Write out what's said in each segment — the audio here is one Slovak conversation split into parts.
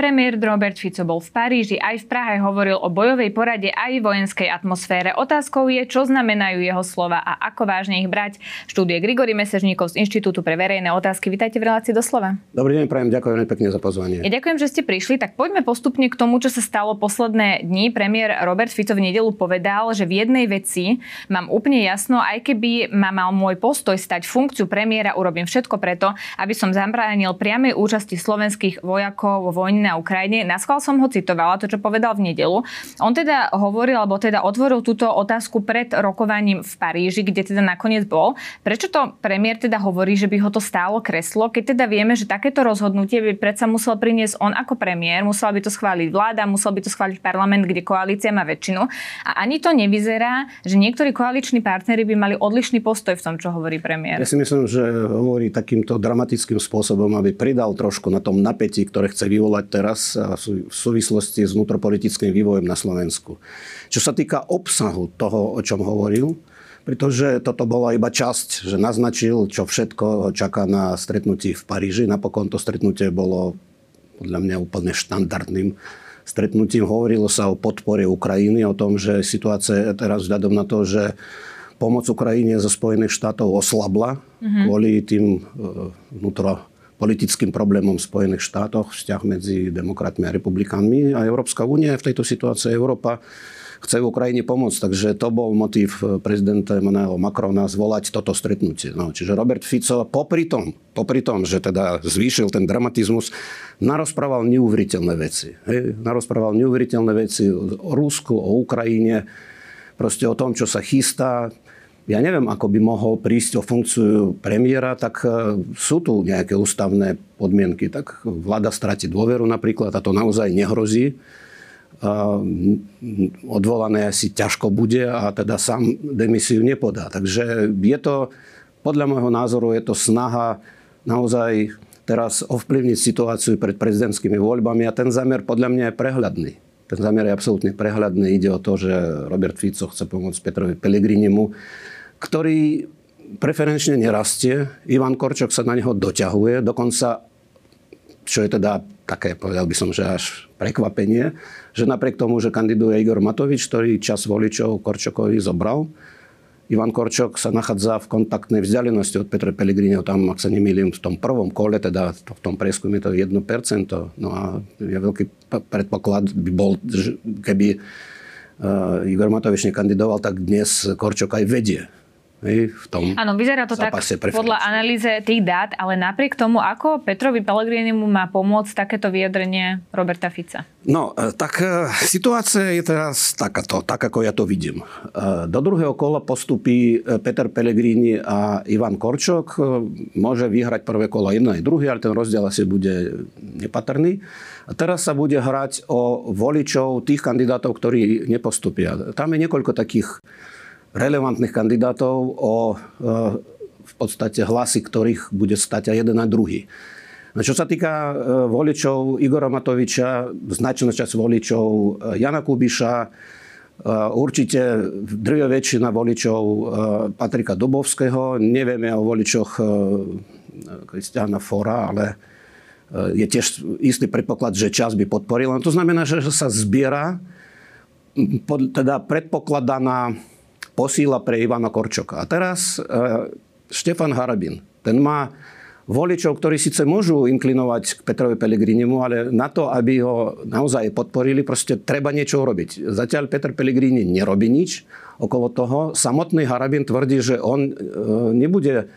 Premiér Robert Fico bol v Paríži, aj v Prahe hovoril o bojovej porade aj vojenskej atmosfére. Otázkou je, čo znamenajú jeho slova a ako vážne ich brať. Štúdie Grigory Mesežníkov z Inštitútu pre verejné otázky. Vítajte v relácii doslova. Dobrý deň, prajem, ďakujem pekne za pozvanie. Ja ďakujem, že ste prišli. Tak poďme postupne k tomu, čo sa stalo posledné dni. Premiér Robert Fico v nedelu povedal, že v jednej veci mám úplne jasno, aj keby ma mal môj postoj stať funkciu premiéra, urobím všetko preto, aby som zabránil priamej účasti slovenských vojakov vo vojne na Ukrajine. Naschval som ho citovala, to, čo povedal v nedelu. On teda hovoril, alebo teda otvoril túto otázku pred rokovaním v Paríži, kde teda nakoniec bol. Prečo to premiér teda hovorí, že by ho to stálo kreslo, keď teda vieme, že takéto rozhodnutie by predsa musel priniesť on ako premiér, musela by to schváliť vláda, musel by to schváliť parlament, kde koalícia má väčšinu. A ani to nevyzerá, že niektorí koaliční partnery by mali odlišný postoj v tom, čo hovorí premiér. Ja si myslím, že hovorí takýmto dramatickým spôsobom, aby pridal trošku na tom napätí, ktoré chce vyvolať teraz v súvislosti s vnútropolitickým vývojom na Slovensku. Čo sa týka obsahu toho, o čom hovoril, pretože toto bola iba časť, že naznačil, čo všetko čaká na stretnutí v Paríži. Napokon to stretnutie bolo podľa mňa úplne štandardným stretnutím. Hovorilo sa o podpore Ukrajiny, o tom, že situácia teraz vzhľadom na to, že pomoc Ukrajine zo Spojených štátov oslabla mm-hmm. kvôli tým e, vnútro politickým problémom v Spojených štátoch, vzťah medzi demokratmi a republikánmi a Európska únia v tejto situácii Európa chce Ukrajine pomôcť. Takže to bol motív prezidenta Emmanuela Macrona zvolať toto stretnutie. No, čiže Robert Fico popri tom, popri tom, že teda zvýšil ten dramatizmus, narozprával neuveriteľné veci. Hej? Narozprával neuveriteľné veci o Rusku, o Ukrajine, proste o tom, čo sa chystá ja neviem, ako by mohol prísť o funkciu premiéra, tak e, sú tu nejaké ústavné podmienky. Tak vláda stráti dôveru napríklad a to naozaj nehrozí. Odvolané asi ťažko bude a teda sám demisiu nepodá. Takže je to, podľa môjho názoru, je to snaha naozaj teraz ovplyvniť situáciu pred prezidentskými voľbami a ten zámer podľa mňa je prehľadný. Ten zámer je absolútne prehľadný. Ide o to, že Robert Fico chce pomôcť Petrovi Pelegrinimu ktorý preferenčne nerastie. Ivan Korčok sa na neho doťahuje, dokonca, čo je teda také, povedal by som, že až prekvapenie, že napriek tomu, že kandiduje Igor Matovič, ktorý čas voličov Korčokovi zobral, Ivan Korčok sa nachádza v kontaktnej vzdialenosti od Petra Pellegriniho, tam, ak sa nemýlim, v tom prvom kole, teda v tom prieskume to je 1%. No a je veľký predpoklad by bol, keby uh, Igor Matovič nekandidoval, tak dnes Korčok aj vedie v tom Áno, vyzerá to tak podľa analýze tých dát, ale napriek tomu, ako Petrovi Pellegrinimu má pomôcť takéto vyjadrenie Roberta Fica? No, e, tak e, situácia je teraz takáto, tak ako ja to vidím. E, do druhého kola postupí Peter Pellegrini a Ivan Korčok. Môže vyhrať prvé kolo jedno aj druhé, ale ten rozdiel asi bude nepatrný. A teraz sa bude hrať o voličov tých kandidátov, ktorí nepostupia. Tam je niekoľko takých relevantných kandidátov o e, v podstate hlasy, ktorých bude stať aj jeden a druhý. No, čo sa týka e, voličov Igora Matoviča, značná časť voličov e, Jana Kubiša, určite drvia väčšina voličov Patrika Dubovského. Nevieme o voličoch Kristiana Fora, ale je tiež istý predpoklad, že čas by podporil. No, to znamená, že sa zbiera teda predpokladaná posíla pre Ivana Korčoka. A teraz e, Štefan Harabin, ten má voličov, ktorí síce môžu inklinovať k Petrovi Pellegrinimu, ale na to, aby ho naozaj podporili, proste treba niečo urobiť. Zatiaľ Petr Pellegrini nerobí nič okolo toho. Samotný Harabin tvrdí, že on e, nebude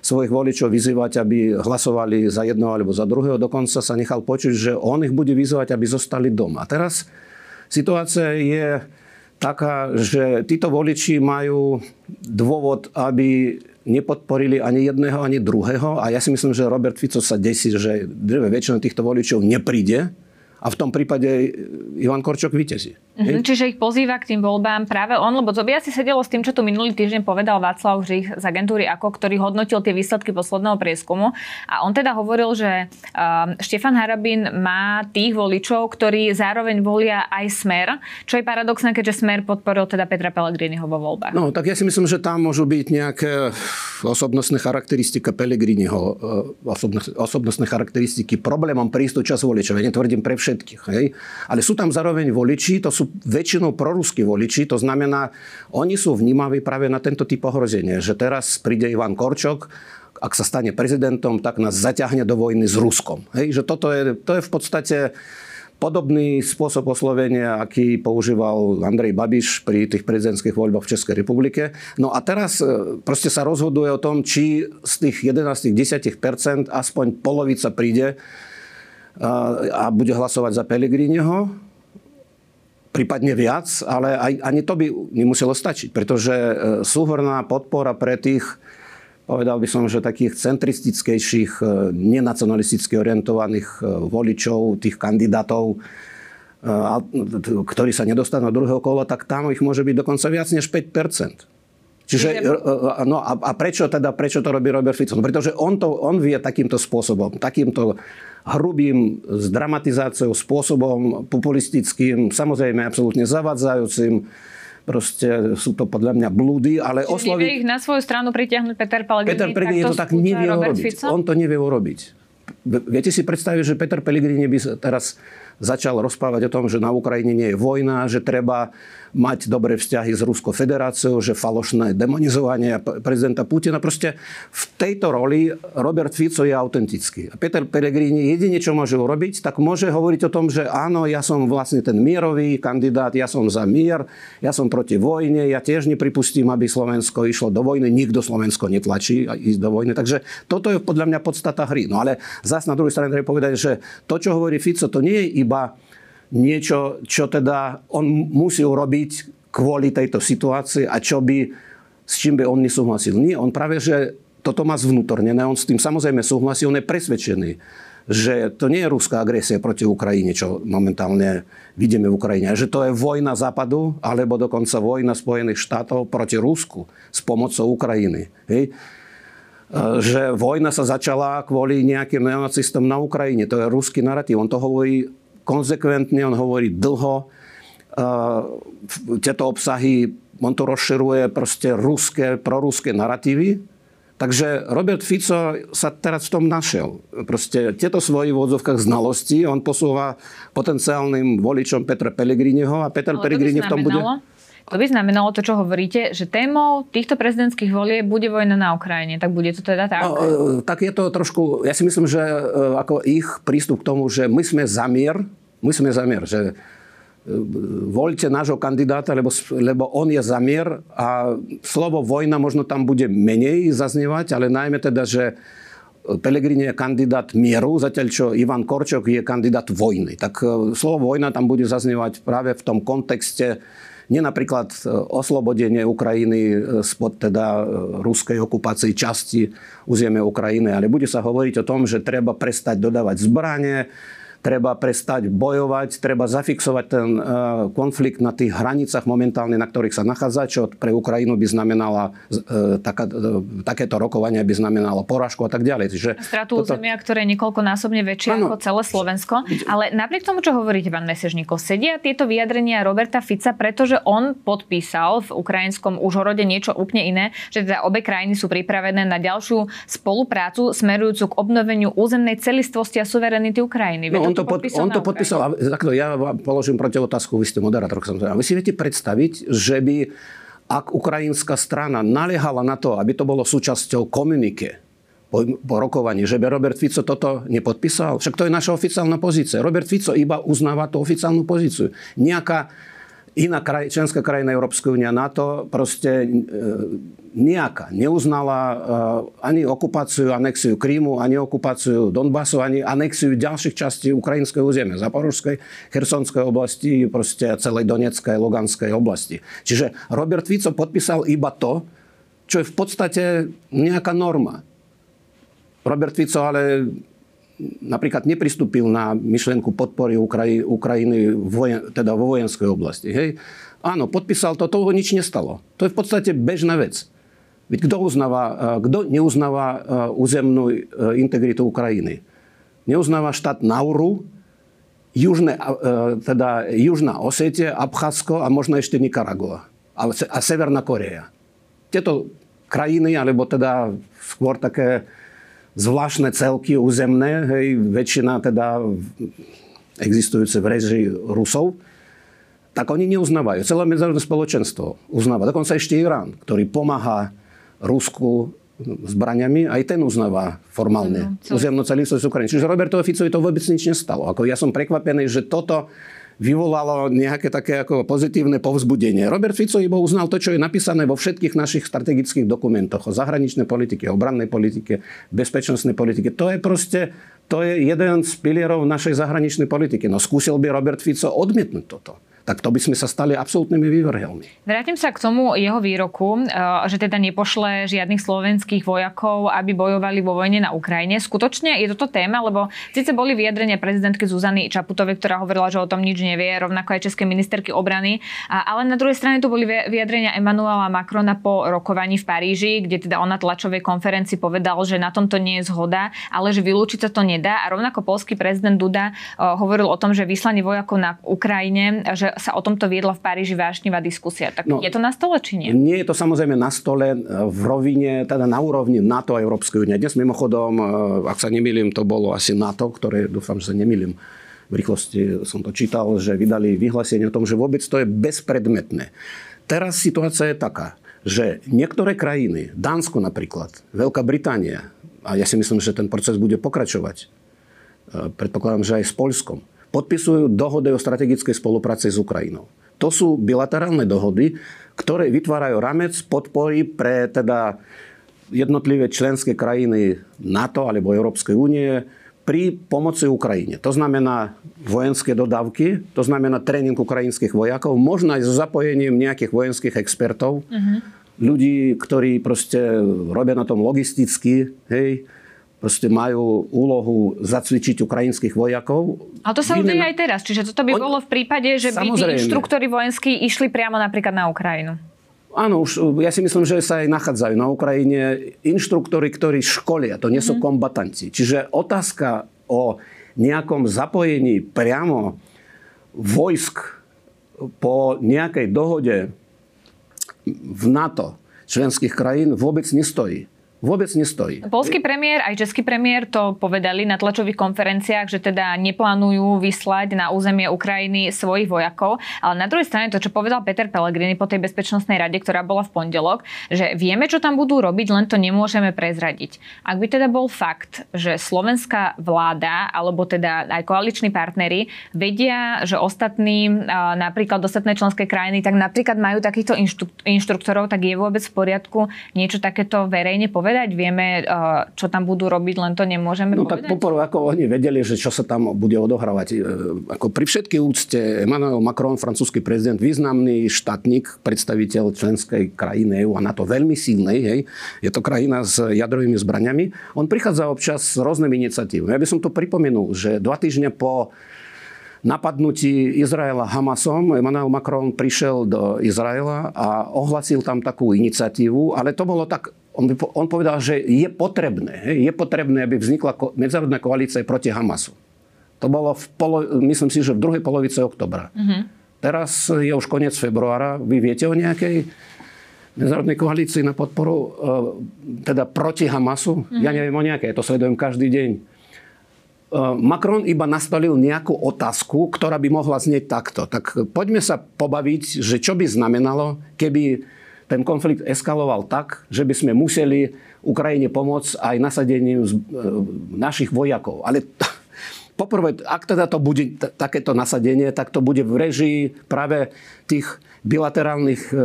svojich voličov vyzývať, aby hlasovali za jedno alebo za druhého. Dokonca sa nechal počuť, že on ich bude vyzývať, aby zostali doma. A teraz situácia je taká, že títo voliči majú dôvod, aby nepodporili ani jedného, ani druhého. A ja si myslím, že Robert Fico sa desí, že drve väčšina týchto voličov nepríde a v tom prípade Ivan Korčok vytezí. Mm-hmm, čiže ich pozýva k tým voľbám práve on, lebo to by asi sedelo s tým, čo tu minulý týždeň povedal Václav Žich z agentúry AKO, ktorý hodnotil tie výsledky posledného prieskumu. A on teda hovoril, že uh, Štefan Harabín má tých voličov, ktorí zároveň volia aj Smer, čo je paradoxné, keďže Smer podporil teda Petra Pellegriniho vo voľbách. No, tak ja si myslím, že tam môžu byť nejaké osobnostné charakteristika Pellegriniho, osobnostné, osobnostné charakteristiky problémom prístup čas voličov. Ja netvrdím pre všetkých. Hej? Ale sú tam zároveň voliči, to sú väčšinou proruskí voliči, to znamená, oni sú vnímaví práve na tento typ ohrozenia, že teraz príde Ivan Korčok, ak sa stane prezidentom, tak nás zaťahne do vojny s Ruskom. Hej, že toto je, to je v podstate podobný spôsob oslovenia, aký používal Andrej Babiš pri tých prezidentských voľbách v Českej republike. No a teraz e, proste sa rozhoduje o tom, či z tých 11-10% aspoň polovica príde a, bude hlasovať za Pelegriniho prípadne viac, ale aj, ani to by nemuselo stačiť, pretože e, súhorná podpora pre tých, povedal by som, že takých centristickejších, e, nenacionalisticky orientovaných e, voličov, tých kandidátov, ktorí sa nedostanú do druhého kola, tak tam ich môže byť dokonca viac než 5 Čiže, no a, a prečo teda, prečo to robí Robert Fico? No pretože on, to, on vie takýmto spôsobom, takýmto hrubým zdramatizáciou, spôsobom populistickým, samozrejme absolútne zavadzajúcim. Proste sú to podľa mňa blúdy, ale Čiže osloviť... ich na svoju stranu pritiahnuť Peter Pellegrini, Peter Pellegrini to tak nevie urobiť. Fico? On to nevie urobiť. Viete si predstaviť, že Peter Pellegrini by teraz začal rozprávať o tom, že na Ukrajine nie je vojna, že treba mať dobré vzťahy s Ruskou federáciou, že falošné demonizovanie prezidenta Putina. Proste v tejto roli Robert Fico je autentický. A Peter Pellegrini jedine, čo môže urobiť, tak môže hovoriť o tom, že áno, ja som vlastne ten mierový kandidát, ja som za mier, ja som proti vojne, ja tiež nepripustím, aby Slovensko išlo do vojny, nikto Slovensko netlačí ísť do vojny. Takže toto je podľa mňa podstata hry. No ale zase na druhej strane treba povedať, že to, čo hovorí Fico, to nie je iba niečo, čo teda on musí urobiť kvôli tejto situácii a čo by, s čím by on nesúhlasil. Nie, on práve, že toto má zvnútornené, on s tým samozrejme súhlasí, on je presvedčený, že to nie je ruská agresia proti Ukrajine, čo momentálne vidíme v Ukrajine, že to je vojna Západu, alebo dokonca vojna Spojených štátov proti Rusku s pomocou Ukrajiny. Hej? že vojna sa začala kvôli nejakým neonacistom na Ukrajine. To je ruský narratív. On to hovorí konzekventne, on hovorí dlho. Tieto obsahy, on to rozširuje proste ruské, proruské narratívy. Takže Robert Fico sa teraz v tom našiel. Proste tieto svoji v odzovkách znalosti on posúva potenciálnym voličom Petra Pellegriniho a Peter Pellegrini v tom bude... To by znamenalo to, čo hovoríte, že témou týchto prezidentských volieb bude vojna na Ukrajine. Tak bude to teda tak? No, e, tak je to trošku... Ja si myslím, že e, ako ich prístup k tomu, že my sme za mier, my sme za mier, že e, voľte nášho kandidáta, lebo, lebo on je za a slovo vojna možno tam bude menej zaznievať, ale najmä teda, že Pelegrini je kandidát mieru, zatiaľ čo Ivan Korčok je kandidát vojny. Tak slovo vojna tam bude zaznievať práve v tom kontexte nie napríklad e, oslobodenie Ukrajiny e, spod teda e, ruskej okupácii časti územia Ukrajiny, ale bude sa hovoriť o tom, že treba prestať dodávať zbranie, treba prestať bojovať, treba zafixovať ten uh, konflikt na tých hranicách momentálne, na ktorých sa nachádza, čo pre Ukrajinu by znamenala uh, taká, uh, takéto rokovanie by znamenalo porážku a tak ďalej. Čiže Stratu toto... územia, ktoré je niekoľkonásobne väčšie ano. ako celé Slovensko. Ale napriek tomu, čo hovoríte, pán Mesežníkov, sedia tieto vyjadrenia Roberta Fica, pretože on podpísal v ukrajinskom Užhorode niečo úplne iné, že teda obe krajiny sú pripravené na ďalšiu spoluprácu smerujúcu k obnoveniu územnej celistvosti a suverenity Ukrajiny. No, on to, pod, on to podpísal. A takto, ja vám položím proti otázku, vy ste moderátor. Vy si viete predstaviť, že by ak ukrajinská strana naliehala na to, aby to bolo súčasťou komunike, po, po rokovaní, že by Robert Fico toto nepodpísal. Však to je naša oficiálna pozícia. Robert Fico iba uznáva tú oficiálnu pozíciu. Nejaká iná kraj, členská krajina Európskej únie NATO proste e, nejaká neuznala e, ani okupáciu, anexiu Krímu, ani okupáciu Donbasu, ani anexiu ďalších častí ukrajinskej územia, Zaporožskej, Chersonskej oblasti, proste celej Donetskej, Luganskej oblasti. Čiže Robert Fico podpísal iba to, čo je v podstate nejaká norma. Robert Fico ale napríklad nepristúpil na myšlienku podpory Ukraji, Ukrajiny vojen, teda vo vojenskej oblasti. Hej? Áno, podpísal to, toho nič nestalo. To je v podstate bežná vec. Veď kto, uznáva, kto neuznáva územnú integritu Ukrajiny? Neuznáva štát Nauru, Južné, teda Južná Osetia, Abcházsko a možno ešte Nikaragua a, a Severná Korea. Tieto krajiny, alebo teda skôr také zvláštne celky územné, hej, väčšina teda existujúce v režii Rusov, tak oni neuznávajú. Celé medzinárodné spoločenstvo uznáva. Dokonca ešte Irán, ktorý pomáha Rusku zbraniami, aj ten uznáva formálne územnú celistvosť Ukrajiny. Čiže Robertovi Ficovi to vôbec nič nestalo. Ako ja som prekvapený, že toto vyvolalo nejaké také ako pozitívne povzbudenie. Robert Fico iba uznal to, čo je napísané vo všetkých našich strategických dokumentoch o zahraničnej politike, obrannej politike, bezpečnostnej politike. To je proste, to je jeden z pilierov našej zahraničnej politiky. No skúsil by Robert Fico odmietnúť toto tak to by sme sa stali absolútnymi vývrhelmi. Vrátim sa k tomu jeho výroku, eh, že teda nepošle žiadnych slovenských vojakov, aby bojovali vo vojne na Ukrajine. Skutočne je toto téma, lebo síce boli vyjadrenia prezidentky Zuzany Čaputovej, ktorá hovorila, že o tom nič nevie, rovnako aj českej ministerky obrany, ale na druhej strane tu boli vyjadrenia Emanuela Macrona po rokovaní v Paríži, kde teda on na tlačovej konferencii povedal, že na tomto nie je zhoda, ale že vylúčiť sa to nedá. A rovnako polský prezident Duda eh, hovoril o tom, že vyslanie vojakov na Ukrajine, že sa o tomto viedla v Paríži vášnivá diskusia. Tak no, je to na stole, či nie? Nie je to samozrejme na stole e, v rovine, teda na úrovni NATO a Európskej únie. Dnes mimochodom, e, ak sa nemýlim, to bolo asi NATO, ktoré dúfam, že sa nemýlim, v rýchlosti som to čítal, že vydali vyhlásenie o tom, že vôbec to je bezpredmetné. Teraz situácia je taká, že niektoré krajiny, Dánsko napríklad, Veľká Británia, a ja si myslím, že ten proces bude pokračovať, e, predpokladám, že aj s Polskom, podpisujú dohody o strategickej spolupráci s Ukrajinou. To sú bilaterálne dohody, ktoré vytvárajú ramec podpory pre teda jednotlivé členské krajiny NATO alebo Európskej únie pri pomoci Ukrajine. To znamená vojenské dodávky, to znamená tréning ukrajinských vojakov, možno aj so zapojením nejakých vojenských expertov, uh-huh. ľudí, ktorí proste robia na tom logisticky, hej, proste majú úlohu zacvičiť ukrajinských vojakov. Ale to sa deje aj teraz. Čiže toto by bolo v prípade, že by tí inštruktori vojenskí išli priamo napríklad na Ukrajinu. Áno, už, ja si myslím, že sa aj nachádzajú na Ukrajine inštruktori, ktorí školia, to nie sú mm. kombatanti. Čiže otázka o nejakom zapojení priamo vojsk po nejakej dohode v NATO členských krajín vôbec nestojí vôbec nestojí. Polský premiér aj český premiér to povedali na tlačových konferenciách, že teda neplánujú vyslať na územie Ukrajiny svojich vojakov, ale na druhej strane to, čo povedal Peter Pellegrini po tej bezpečnostnej rade, ktorá bola v pondelok, že vieme, čo tam budú robiť, len to nemôžeme prezradiť. Ak by teda bol fakt, že slovenská vláda, alebo teda aj koaliční partnery vedia, že ostatní, napríklad ostatné členské krajiny, tak napríklad majú takýchto inštruktorov, tak je vôbec v poriadku niečo takéto verejne povedať? Povedať? Vieme, eh, čo tam budú robiť, len to nemôžeme no, povedať? tak poprvé, ako oni vedeli, že čo sa tam bude odohrávať. Eh, ako pri všetkej úcte Emmanuel Macron, francúzsky prezident, významný štátnik, predstaviteľ členskej krajiny EU a na to veľmi silnej, hej, je to krajina s jadrovými zbraniami. On prichádza občas s rôznymi iniciatívami. Ja by som to pripomenul, že dva týždne po napadnutí Izraela Hamasom Emmanuel Macron prišiel do Izraela a ohlasil tam takú iniciatívu, ale to bolo tak on, by, on povedal, že je potrebné, je potrebné, aby vznikla ko, medzinárodná koalícia proti Hamasu. To bolo, v polo, myslím si, že v druhej polovice oktobra. Mm-hmm. Teraz je už koniec februára. Vy viete o nejakej medzinárodnej koalícii na podporu, e, teda proti Hamasu? Mm-hmm. Ja neviem o nejakej, to sledujem každý deň. E, Macron iba nastolil nejakú otázku, ktorá by mohla znieť takto. Tak poďme sa pobaviť, že čo by znamenalo, keby ten konflikt eskaloval tak, že by sme museli Ukrajine pomôcť aj nasadením e, našich vojakov. Ale poprvé, ak teda to bude t- takéto nasadenie, tak to bude v režii práve tých bilaterálnych e,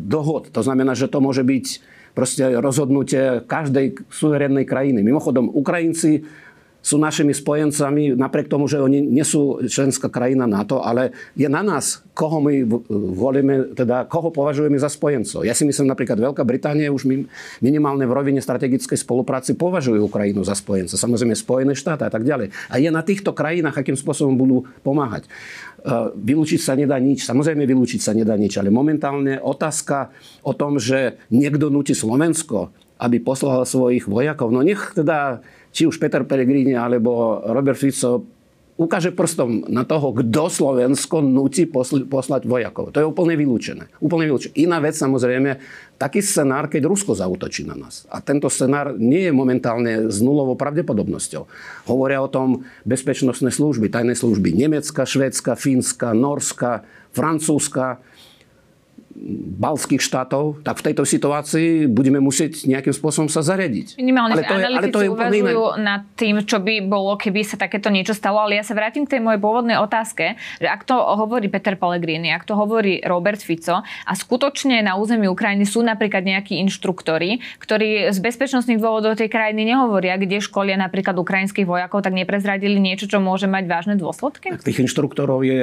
dohod. To znamená, že to môže byť proste rozhodnutie každej suverénnej krajiny. Mimochodom, Ukrajinci sú našimi spojencami, napriek tomu, že oni nie sú členská krajina NATO, ale je na nás, koho my volíme, teda koho považujeme za spojencov. Ja si myslím, napríklad Veľká Británia už minimálne v rovine strategickej spolupráci považuje Ukrajinu za spojenca. Samozrejme Spojené štáty a tak ďalej. A je na týchto krajinách, akým spôsobom budú pomáhať. E, vylúčiť sa nedá nič. Samozrejme, vylúčiť sa nedá nič. Ale momentálne otázka o tom, že niekto nutí Slovensko, aby poslal svojich vojakov, no nech teda či už Peter Pellegrini alebo Robert Fico ukáže prstom na toho, kto Slovensko nutí poslať vojakov. To je úplne vylúčené. Úplne vylúčené. Iná vec samozrejme, taký scenár, keď Rusko zautočí na nás. A tento scenár nie je momentálne s nulovou pravdepodobnosťou. Hovoria o tom bezpečnostné služby, tajné služby Nemecka, Švédska, Fínska, Norska, Francúzska, balských štátov, tak v tejto situácii budeme musieť nejakým spôsobom sa zariadiť. Minimálne, ale to je, ale to je uvažujú iné. nad tým, čo by bolo, keby sa takéto niečo stalo, ale ja sa vrátim k tej mojej pôvodnej otázke, že ak to hovorí Peter Pellegrini, ak to hovorí Robert Fico a skutočne na území Ukrajiny sú napríklad nejakí inštruktori, ktorí z bezpečnostných dôvodov tej krajiny nehovoria, kde školia napríklad ukrajinských vojakov, tak neprezradili niečo, čo môže mať vážne dôsledky? Tak tých inštruktorov je,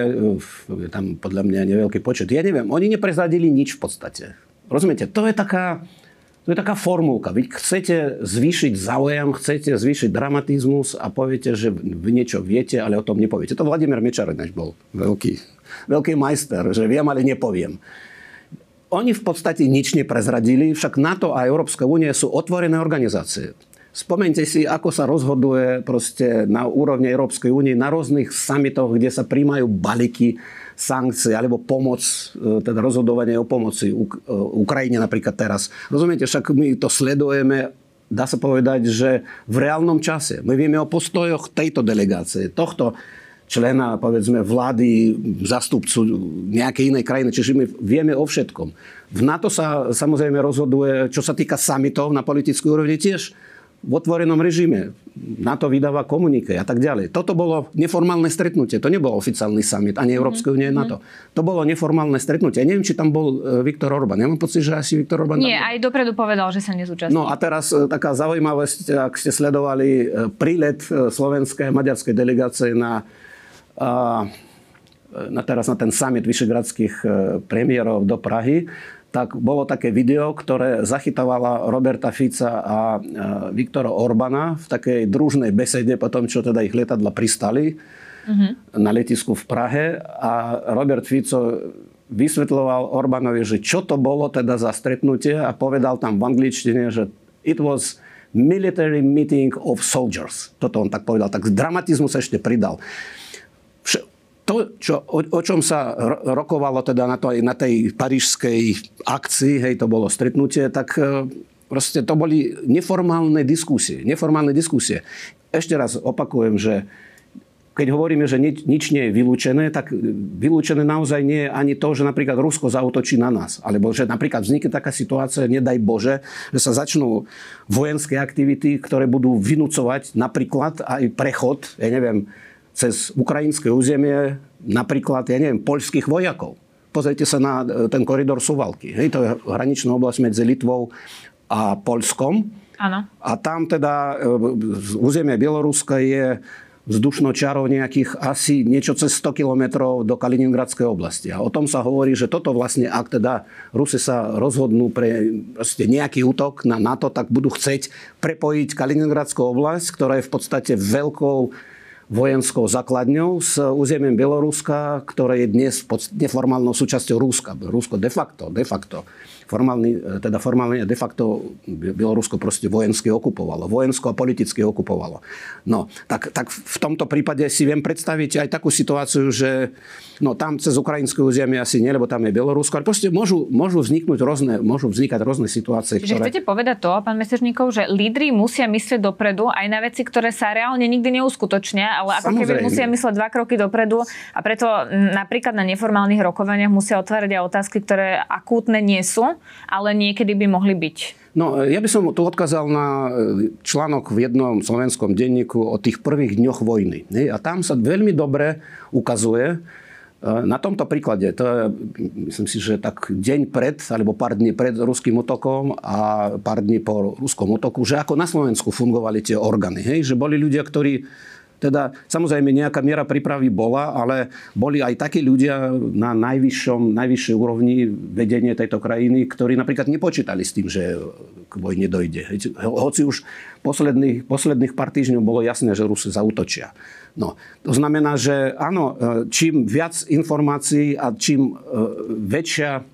je tam podľa mňa neveľký počet. Ja neviem, oni neprezradili nerobili nič v podstate. Rozumiete? To je taká, to je taká formulka. Vy chcete zvýšiť záujem, chcete zvýšiť dramatizmus a poviete, že vy niečo viete, ale o tom nepoviete. To Vladimír Mečarenáš bol veľký, veľký majster, že viem, ale nepoviem. Oni v podstate nič neprezradili, však NATO a Európska únie sú otvorené organizácie. Spomeňte si, ako sa rozhoduje proste na úrovni Európskej únie na rôznych samitoch, kde sa príjmajú balíky sankcie alebo pomoc, e, teda rozhodovanie o pomoci e, Ukrajine napríklad teraz. Rozumiete, však my to sledujeme dá sa povedať, že v reálnom čase. My vieme o postojoch tejto delegácie, tohto člena, povedzme, vlády, zastupcu nejakej inej krajiny. Čiže my vieme o všetkom. V NATO sa samozrejme rozhoduje, čo sa týka samitov na politickej úrovni tiež v otvorenom režime. Na to vydáva komunike a tak ďalej. Toto bolo neformálne stretnutie. To nebol oficiálny summit, ani Európskej únie, mm-hmm. NATO. To bolo neformálne stretnutie. Ja neviem, či tam bol e, Viktor Orbán. Ja mám pocit, že asi Viktor Orbán... Nie, aj dopredu povedal, že sa nezúčastní. No a teraz e, taká zaujímavosť, ak ste sledovali e, prílet slovenskej a maďarskej delegácie na, na teraz na ten summit vyšegradských premiérov do Prahy, tak bolo také video, ktoré zachytovala Roberta Fica a Viktora Orbana v takej družnej besede po tom, čo teda ich lietadla pristali mm-hmm. na letisku v Prahe a Robert Fico vysvetľoval Orbanovi, že čo to bolo teda za stretnutie a povedal tam v angličtine, že it was military meeting of soldiers. Toto on tak povedal. Tak dramatizmus ešte pridal to, čo, o, o čom sa rokovalo teda na, to, na tej parížskej akcii, hej, to bolo stretnutie, tak e, proste to boli neformálne diskusie. Neformálne diskusie. Ešte raz opakujem, že keď hovoríme, že nič, nič nie je vylúčené, tak vylúčené naozaj nie je ani to, že napríklad Rusko zautočí na nás. Alebo že napríklad vznikne taká situácia, nedaj Bože, že sa začnú vojenské aktivity, ktoré budú vynúcovať napríklad aj prechod, ja neviem, cez ukrajinské územie napríklad, ja neviem, poľských vojakov. Pozrite sa na e, ten koridor Suvalky. Hej, to je hraničná oblasť medzi Litvou a Polskom. Áno. A tam teda e, z územia Bieloruska je vzdušnou čarou nejakých asi niečo cez 100 kilometrov do Kaliningradskej oblasti. A o tom sa hovorí, že toto vlastne, ak teda Rusi sa rozhodnú pre nejaký útok na NATO, tak budú chceť prepojiť Kaliningradskú oblasť, ktorá je v podstate veľkou vojenskou základňou s územím Bieloruska, ktoré je dnes neformálnou súčasťou Rúska. Rusko de facto, de facto formálny, e, teda formálne de facto Bielorusko proste vojensky okupovalo. Vojensko a politicky okupovalo. No, tak, tak v tomto prípade si viem predstaviť aj takú situáciu, že no, tam cez ukrajinské územie asi nie, lebo tam je Bielorusko, ale proste môžu, môžu vzniknúť rôzne, môžu vznikať rôzne situácie. Čiže ktoré... chcete povedať to, pán Mesežníkov, že lídry musia myslieť dopredu aj na veci, ktoré sa reálne nikdy neuskutočnia, ale ako Samozrejme. keby musia myslieť dva kroky dopredu a preto napríklad na neformálnych rokovaniach musia otvárať aj otázky, ktoré akútne nie sú, ale niekedy by mohli byť. No, ja by som tu odkázal na e, článok v jednom slovenskom denníku o tých prvých dňoch vojny. A tam sa veľmi dobre ukazuje, Na tomto príklade, to je, myslím si, že tak deň pred, alebo pár dní pred ruským útokom a pár dní po ruskom útoku, že ako na Slovensku fungovali tie orgány. Hej? Že boli ľudia, ktorí teda samozrejme nejaká miera prípravy bola, ale boli aj takí ľudia na najvyššom, najvyššej úrovni vedenie tejto krajiny, ktorí napríklad nepočítali s tým, že k vojne dojde. Hoci už posledných, posledných pár týždňov bolo jasné, že Rusy zautočia. No, to znamená, že áno, čím viac informácií a čím e, väčšia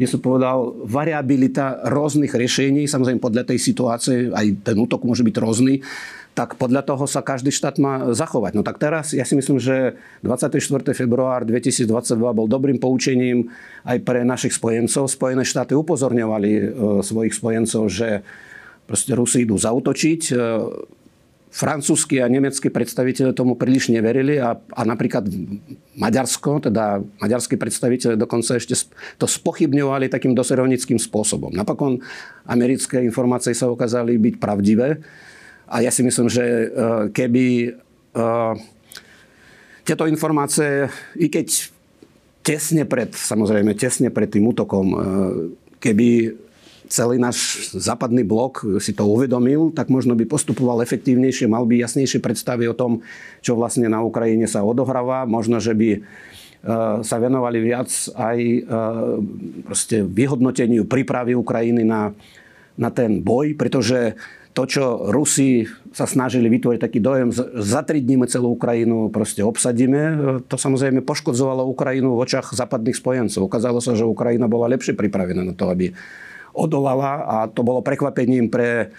by som povedal, variabilita rôznych riešení, samozrejme podľa tej situácie, aj ten útok môže byť rôzny, tak podľa toho sa každý štát má zachovať. No tak teraz ja si myslím, že 24. február 2022 bol dobrým poučením aj pre našich spojencov. Spojené štáty upozorňovali e, svojich spojencov, že proste Rusi idú zautočiť. Francúzski a nemeckí predstaviteľe tomu príliš neverili a, a napríklad Maďarsko, teda maďarskí predstaviteľe dokonca ešte to spochybňovali takým doserovnickým spôsobom. Napokon americké informácie sa ukázali byť pravdivé. A ja si myslím, že e, keby e, tieto informácie, i keď tesne pred, samozrejme, tesne pred tým útokom, e, keby celý náš západný blok si to uvedomil, tak možno by postupoval efektívnejšie, mal by jasnejšie predstavy o tom, čo vlastne na Ukrajine sa odohráva. Možno, že by sa venovali viac aj proste vyhodnoteniu prípravy Ukrajiny na, na ten boj, pretože to, čo Rusi sa snažili vytvoriť taký dojem, za tri dní celú Ukrajinu proste obsadíme, to samozrejme poškodzovalo Ukrajinu v očach západných spojencov. Ukázalo sa, že Ukrajina bola lepšie pripravená na to, aby odolala a to bolo prekvapením pre,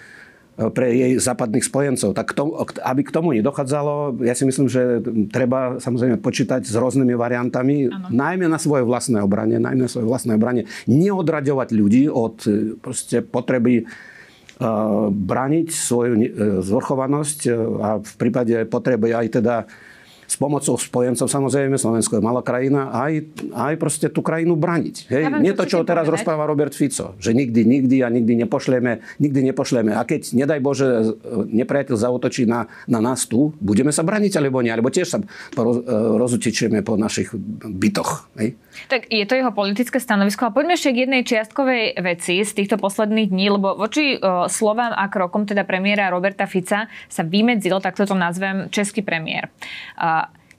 pre jej západných spojencov. Tak to, aby k tomu nedochádzalo, ja si myslím, že treba samozrejme počítať s rôznymi variantami, ano. najmä na svoje vlastné obranie, najmä na svoje vlastné obranie. Neodraďovať ľudí od proste potreby braniť svoju e, zvrchovanosť e, a v prípade potreby aj teda s pomocou spojencov, samozrejme, Slovensko je malá krajina, aj, aj proste tú krajinu braniť. Hej? Ja Nie to, čo teraz povedať. rozpráva Robert Fico, že nikdy, nikdy a nikdy nepošleme, nikdy nepošleme. A keď, nedaj Bože, nepriateľ zautočí na, na nás tu, budeme sa braniť alebo nie, alebo tiež sa roz, e, rozutičíme po našich bytoch. Hej? Tak je to jeho politické stanovisko. A poďme ešte k jednej čiastkovej veci z týchto posledných dní, lebo voči uh, slovám a krokom teda premiéra Roberta Fica sa vymedzil, tak to nazvem, český premiér.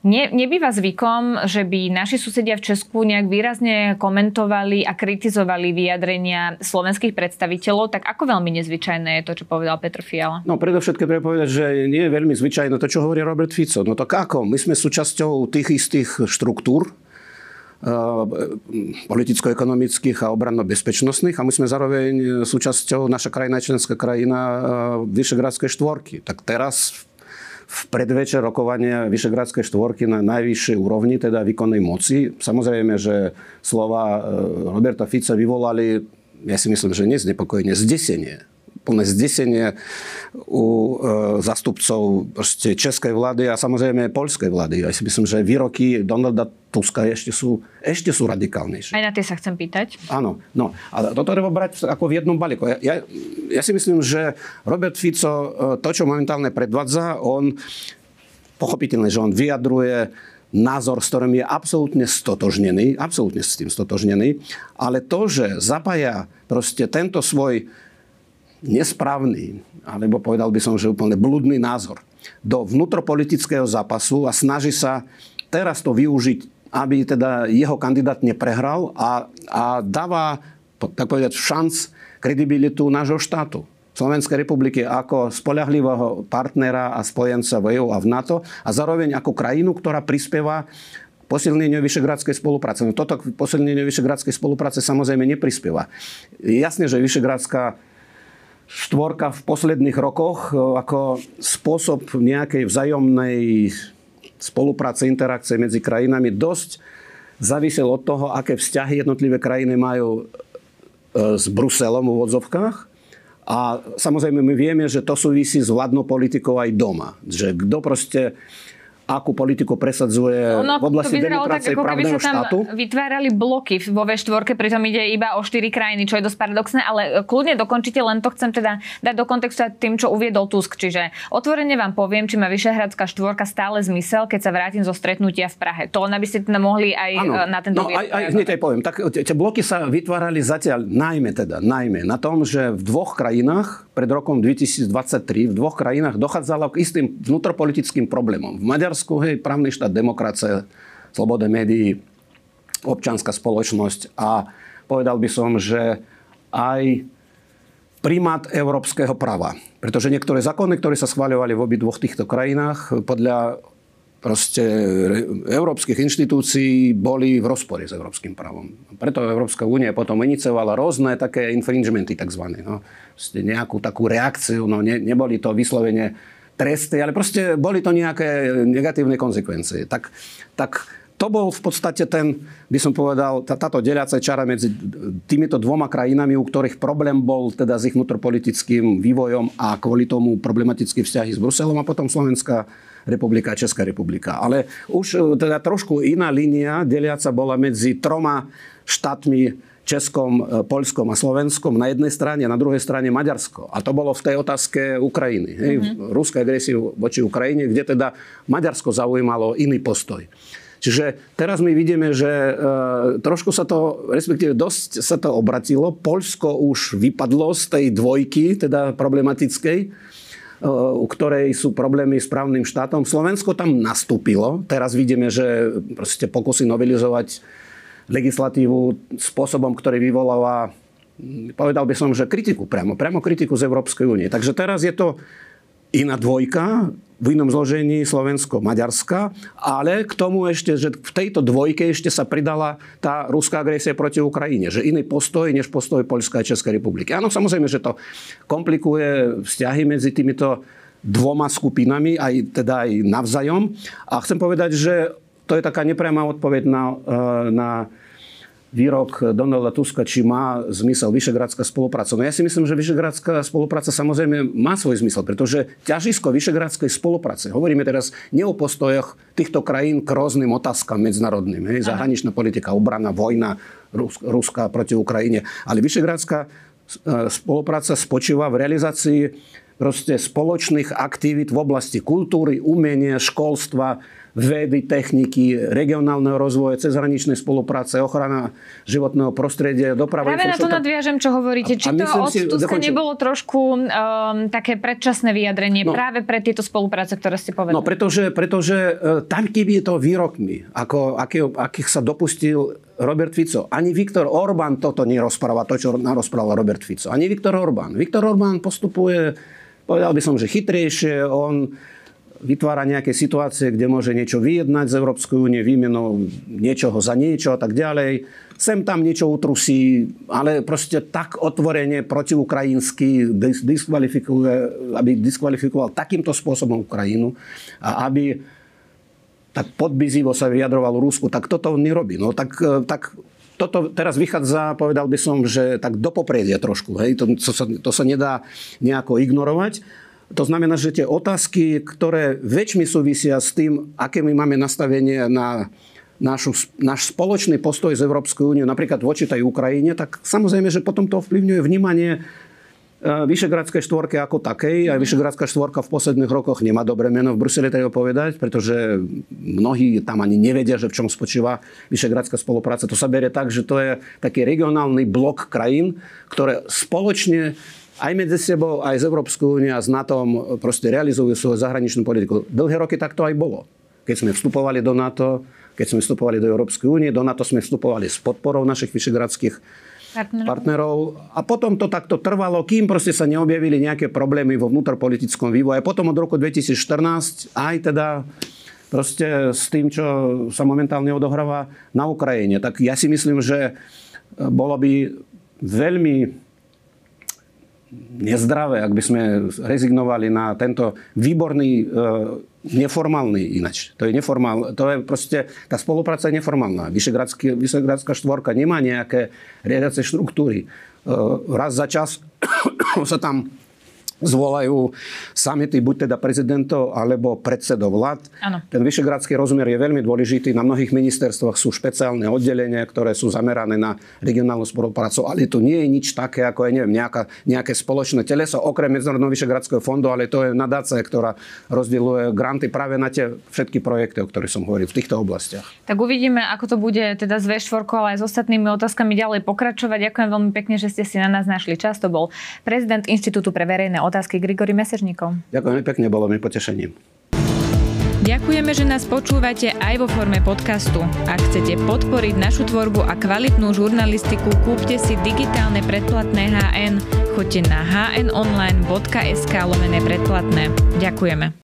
Ne, nebýva zvykom, že by naši susedia v Česku nejak výrazne komentovali a kritizovali vyjadrenia slovenských predstaviteľov, tak ako veľmi nezvyčajné je to, čo povedal Petr Fiala? No predovšetkým treba povedať, že nie je veľmi zvyčajné to, čo hovorí Robert Fico. No tak ako? My sme súčasťou tých istých štruktúr, eh, politicko-ekonomických a obranno-bezpečnostných a my sme zároveň súčasťou, naša krajina členská krajina eh, Vyšegrádskej štvorky. Tak teraz v predvečer rokovania Vyšegrádskej štvorky na najvyššej úrovni, teda výkonnej moci. Samozrejme, že slova e, Roberta Fica vyvolali, ja si myslím, že neznepokojenie, zdesenie plné zdesenie u e, zastupcov českej vlády a samozrejme poľskej vlády. Ja si myslím, že výroky Donalda Tuska ešte sú, ešte sú radikálnejšie. Aj na tie sa chcem pýtať. Áno. No, a toto treba brať ako v jednom balíku. Ja, ja, ja si myslím, že Robert Fico e, to, čo momentálne predvádza, on pochopiteľne, že on vyjadruje názor, s ktorým je absolútne stotožnený, absolútne s tým stotožnený, ale to, že zapája proste tento svoj nesprávny, alebo povedal by som, že úplne blúdny názor do vnútropolitického zápasu a snaží sa teraz to využiť, aby teda jeho kandidát neprehral a, a dáva, tak povedať, šanc kredibilitu nášho štátu. Slovenskej republiky ako spolahlivého partnera a spojenca v EU a v NATO a zároveň ako krajinu, ktorá prispieva posilneniu Vyšegradskej spolupráce. No toto posilneniu Vyšegradskej spolupráce samozrejme neprispieva. Jasne, že Vyšegradská štvorka v posledných rokoch e, ako spôsob nejakej vzájomnej spolupráce, interakcie medzi krajinami dosť závisel od toho, aké vzťahy jednotlivé krajiny majú e, s Bruselom v odzovkách. A samozrejme my vieme, že to súvisí s vládnou politikou aj doma. Že kto proste akú politiku presadzuje ono, v oblasti demokracie tak, právneho sa tam štátu. vytvárali bloky vo V4, pritom ide iba o štyri krajiny, čo je dosť paradoxné, ale kľudne dokončite, len to chcem teda dať do kontextu tým, čo uviedol Tusk. Čiže otvorene vám poviem, či má Vyšehradská štvorka stále zmysel, keď sa vrátim zo stretnutia v Prahe. To aby ste teda mohli aj ano. E, na tento no, aj, aj, hneď aj poviem. Tak tie bloky sa vytvárali zatiaľ najmä teda, najmä na tom, že v dvoch krajinách pred rokom 2023 v dvoch krajinách dochádzalo k istým vnútropolitickým problémom. V Maďarsku, hej, právny štát, demokracia, sloboda médií, občanská spoločnosť a povedal by som, že aj primát európskeho práva. Pretože niektoré zákony, ktoré sa schváľovali v obi dvoch týchto krajinách, podľa proste európskych inštitúcií boli v rozpore s európskym právom. Preto Európska únia potom iniciovala rôzne také infringementy tzv. No, nejakú takú reakciu, no ne, neboli to vyslovene tresty, ale proste boli to nejaké negatívne konsekvencie. Tak, tak to bol v podstate ten, by som povedal, tá, táto deliaca čara medzi týmito dvoma krajinami, u ktorých problém bol teda s ich vnútropolitickým vývojom a kvôli tomu problematické vzťahy s Bruselom a potom Slovenská republika a Česká republika. Ale už e, teda trošku iná línia deliaca bola medzi troma štátmi Českom, e, Polskom a Slovenskom na jednej strane, na druhej strane Maďarsko. A to bolo v tej otázke Ukrajiny. Hej, mm-hmm. Ruskej agresie voči Ukrajine, kde teda Maďarsko zaujímalo iný postoj. Čiže teraz my vidíme, že e, trošku sa to, respektíve dosť sa to obratilo. Polsko už vypadlo z tej dvojky, teda problematickej u ktorej sú problémy s právnym štátom. Slovensko tam nastúpilo. Teraz vidíme, že proste pokusy novelizovať legislatívu spôsobom, ktorý vyvoláva povedal by som, že kritiku priamo, priamo kritiku z Európskej únie. Takže teraz je to iná dvojka, v inom zložení Slovensko-Maďarska, ale k tomu ešte, že v tejto dvojke ešte sa pridala tá ruská agresia proti Ukrajine, že iný postoj než postoj Polska a Českej republiky. Áno, samozrejme, že to komplikuje vzťahy medzi týmito dvoma skupinami, aj teda aj navzajom. A chcem povedať, že to je taká nepriama odpoveď na, eh, na výrok Donalda Tuska, či má zmysel Vyšegradská spolupráca. No ja si myslím, že Vyšegradská spolupráca samozrejme má svoj zmysel, pretože ťažisko Vyšegradskej spolupráce, hovoríme teraz nie o postojoch týchto krajín k rôznym otázkam medzinárodným, hej, zahraničná politika, obrana, vojna Ruska proti Ukrajine, ale Vyšegradská e, spolupráca spočíva v realizácii proste spoločných aktivít v oblasti kultúry, umenia, školstva, vedy, techniky, regionálneho rozvoja, cezhraničnej spolupráce, ochrana životného prostredia, doprava. Práve na to nadviažem, čo hovoríte. Či to od si, Tuska dokončil... nebolo trošku um, také predčasné vyjadrenie no, práve pre tieto spolupráce, ktoré ste povedali? No, pretože, pretože uh, tam, keby to výrokmi, ako, aký, akých sa dopustil Robert Fico. Ani Viktor Orbán toto nerozpráva, to, čo narozprával Robert Fico. Ani Viktor Orbán. Viktor Orbán postupuje, povedal by som, že chytrejšie. On vytvára nejaké situácie, kde môže niečo vyjednať z Európskej únie výmenou niečoho za niečo a tak ďalej. Sem tam niečo utrusí, ale proste tak otvorene protiukrajinsky diskvalifikuje, aby diskvalifikoval takýmto spôsobom Ukrajinu a aby tak podbizivo sa vyjadroval Rusku, tak toto on nerobí. No tak, tak toto teraz vychádza, povedal by som, že tak do popredia trošku. Hej? To, to, sa, to sa nedá nejako ignorovať. To znamená, že tie otázky, ktoré väčšmi súvisia s tým, aké my máme nastavenie na našu, náš spoločný postoj z Európskej únie, napríklad voči tej Ukrajine, tak samozrejme, že potom to ovplyvňuje vnímanie e, Vyšegradskej štvorky ako takej. Aj Vyšegradská štvorka v posledných rokoch nemá dobré meno v Bruseli, treba povedať, pretože mnohí tam ani nevedia, že v čom spočíva Vyšegradská spolupráca. To sa berie tak, že to je taký regionálny blok krajín, ktoré spoločne aj medzi sebou, aj z Európskou úniou a s NATO proste realizujú svoju zahraničnú politiku. Dlhé roky tak to aj bolo. Keď sme vstupovali do NATO, keď sme vstupovali do Európskej únie, do NATO sme vstupovali s podporou našich vyšegradských partnerov. partnerov. A potom to takto trvalo, kým proste sa neobjavili nejaké problémy vo vnútropolitickom vývoji. A potom od roku 2014 aj teda proste s tým, čo sa momentálne odohráva na Ukrajine. Tak ja si myslím, že bolo by veľmi nezdravé, ak by sme rezignovali na tento výborný e, neformálny inač. To je neformál, to je proste, tá spolupráca je neformálna. Vyšegradská štvorka nemá nejaké riadiace štruktúry. E, raz za čas sa tam zvolajú samity buď teda prezidentov alebo predsedov vlád. Ano. Ten vyšegradský rozmer je veľmi dôležitý. Na mnohých ministerstvách sú špeciálne oddelenia, ktoré sú zamerané na regionálnu spoluprácu, ale to nie je nič také, ako je neviem, nejaká, nejaké spoločné teleso, okrem Medzinárodného vyšegradského fondu, ale to je nadácia, ktorá rozdieluje granty práve na tie všetky projekty, o ktorých som hovoril v týchto oblastiach. Tak uvidíme, ako to bude teda s V4, ale aj s ostatnými otázkami ďalej pokračovať. Ďakujem veľmi pekne, že ste si na nás našli čas. To bol prezident Inštitútu pre verejné otázky Grigory Mesežníkov. Ďakujem pekne, bolo mi potešením. Ďakujeme, že nás počúvate aj vo forme podcastu. Ak chcete podporiť našu tvorbu a kvalitnú žurnalistiku, kúpte si digitálne predplatné HN. Choďte na hnonline.sk lomené predplatné. Ďakujeme.